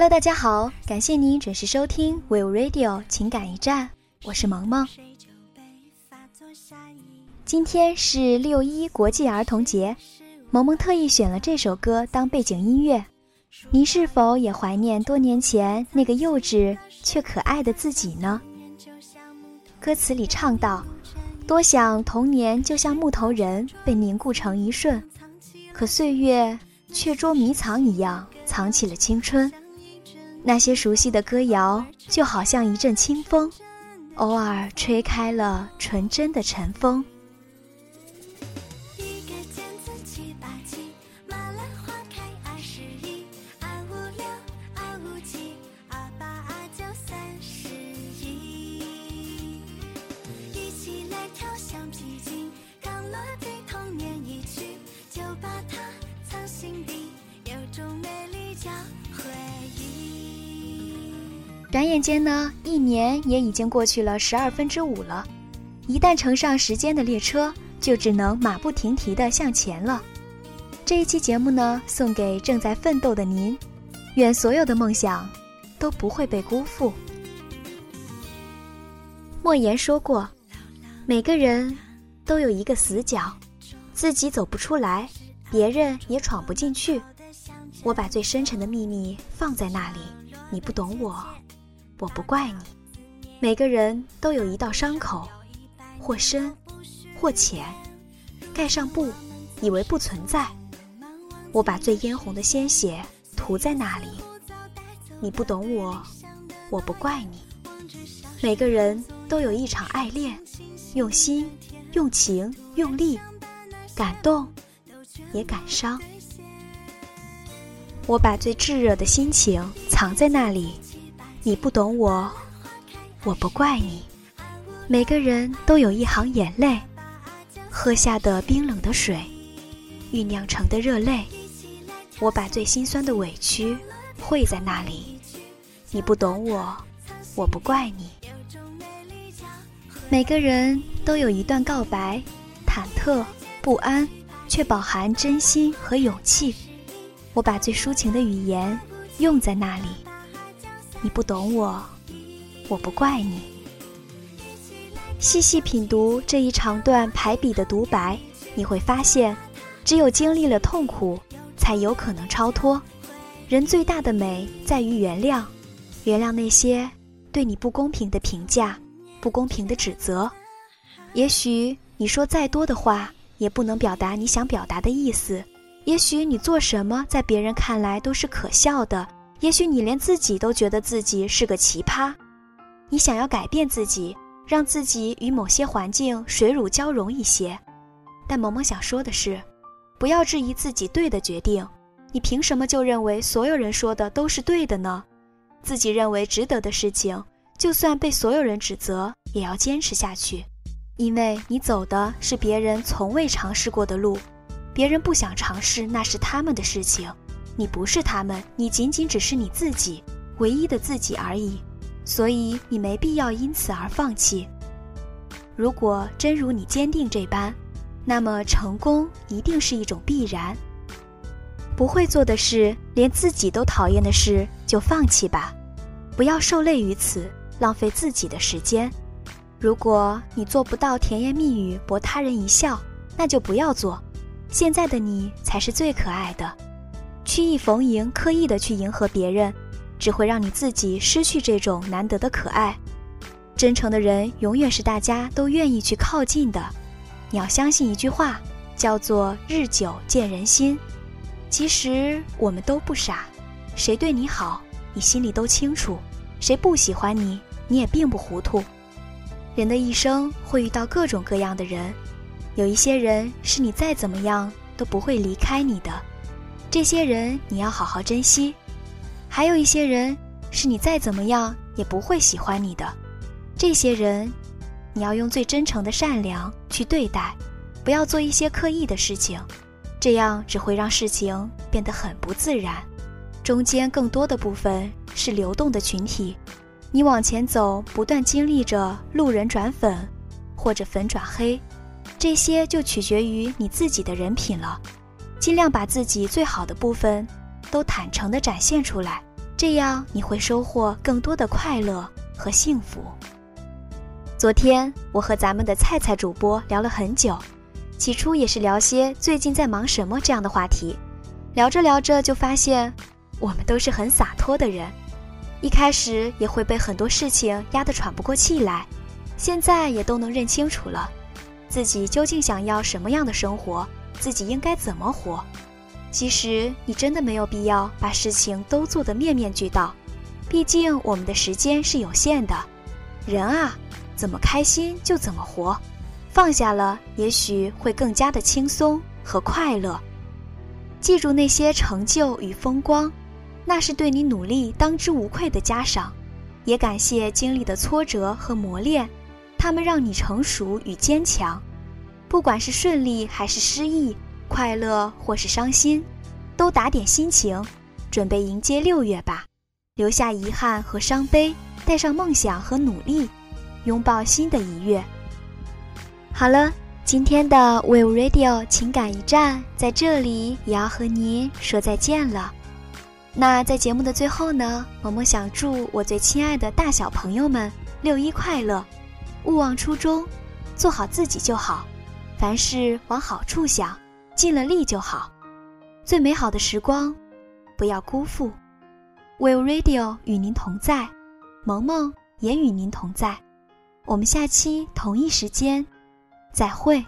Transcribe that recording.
Hello，大家好，感谢您准时收听 Will Radio 情感驿站，我是萌萌。今天是六一国际儿童节，萌萌特意选了这首歌当背景音乐。您是否也怀念多年前那个幼稚却可爱的自己呢？歌词里唱道：“多想童年就像木头人被凝固成一瞬，可岁月却捉迷藏一样藏起了青春。那些熟悉的歌谣就好像一阵清风，偶尔吹开了纯真的尘封。”转眼间呢，一年也已经过去了十二分之五了。一旦乘上时间的列车，就只能马不停蹄地向前了。这一期节目呢，送给正在奋斗的您，愿所有的梦想都不会被辜负。莫言说过，每个人都有一个死角，自己走不出来，别人也闯不进去。我把最深沉的秘密放在那里，你不懂我。我不怪你，每个人都有一道伤口，或深，或浅，盖上布，以为不存在。我把最嫣红的鲜血涂在那里，你不懂我，我不怪你。每个人都有一场爱恋，用心，用情，用力，感动，也感伤。我把最炙热的心情藏在那里。你不懂我，我不怪你。每个人都有一行眼泪，喝下的冰冷的水，酝酿成的热泪。我把最心酸的委屈汇在那里。你不懂我，我不怪你。每个人都有一段告白，忐忑不安，却饱含真心和勇气。我把最抒情的语言用在那里。你不懂我，我不怪你。细细品读这一长段排比的独白，你会发现，只有经历了痛苦，才有可能超脱。人最大的美在于原谅，原谅那些对你不公平的评价、不公平的指责。也许你说再多的话，也不能表达你想表达的意思。也许你做什么，在别人看来都是可笑的。也许你连自己都觉得自己是个奇葩，你想要改变自己，让自己与某些环境水乳交融一些，但萌萌想说的是，不要质疑自己对的决定，你凭什么就认为所有人说的都是对的呢？自己认为值得的事情，就算被所有人指责，也要坚持下去，因为你走的是别人从未尝试过的路，别人不想尝试那是他们的事情。你不是他们，你仅仅只是你自己，唯一的自己而已，所以你没必要因此而放弃。如果真如你坚定这般，那么成功一定是一种必然。不会做的事，连自己都讨厌的事，就放弃吧，不要受累于此，浪费自己的时间。如果你做不到甜言蜜语博他人一笑，那就不要做。现在的你才是最可爱的。曲意逢迎，刻意的去迎合别人，只会让你自己失去这种难得的可爱。真诚的人永远是大家都愿意去靠近的。你要相信一句话，叫做“日久见人心”。其实我们都不傻，谁对你好，你心里都清楚；谁不喜欢你，你也并不糊涂。人的一生会遇到各种各样的人，有一些人是你再怎么样都不会离开你的。这些人你要好好珍惜，还有一些人是你再怎么样也不会喜欢你的，这些人你要用最真诚的善良去对待，不要做一些刻意的事情，这样只会让事情变得很不自然。中间更多的部分是流动的群体，你往前走，不断经历着路人转粉，或者粉转黑，这些就取决于你自己的人品了。尽量把自己最好的部分都坦诚地展现出来，这样你会收获更多的快乐和幸福。昨天我和咱们的菜菜主播聊了很久，起初也是聊些最近在忙什么这样的话题，聊着聊着就发现，我们都是很洒脱的人，一开始也会被很多事情压得喘不过气来，现在也都能认清楚了，自己究竟想要什么样的生活，自己应该怎么活。其实你真的没有必要把事情都做得面面俱到，毕竟我们的时间是有限的，人啊。怎么开心就怎么活，放下了，也许会更加的轻松和快乐。记住那些成就与风光，那是对你努力当之无愧的嘉赏。也感谢经历的挫折和磨练，他们让你成熟与坚强。不管是顺利还是失意，快乐或是伤心，都打点心情，准备迎接六月吧。留下遗憾和伤悲，带上梦想和努力。拥抱新的一月。好了，今天的 Will Radio 情感驿站在这里也要和您说再见了。那在节目的最后呢，萌萌想祝我最亲爱的大小朋友们六一快乐，勿忘初衷，做好自己就好，凡事往好处想，尽了力就好。最美好的时光，不要辜负。Will Radio 与您同在，萌萌也与您同在。我们下期同一时间，再会。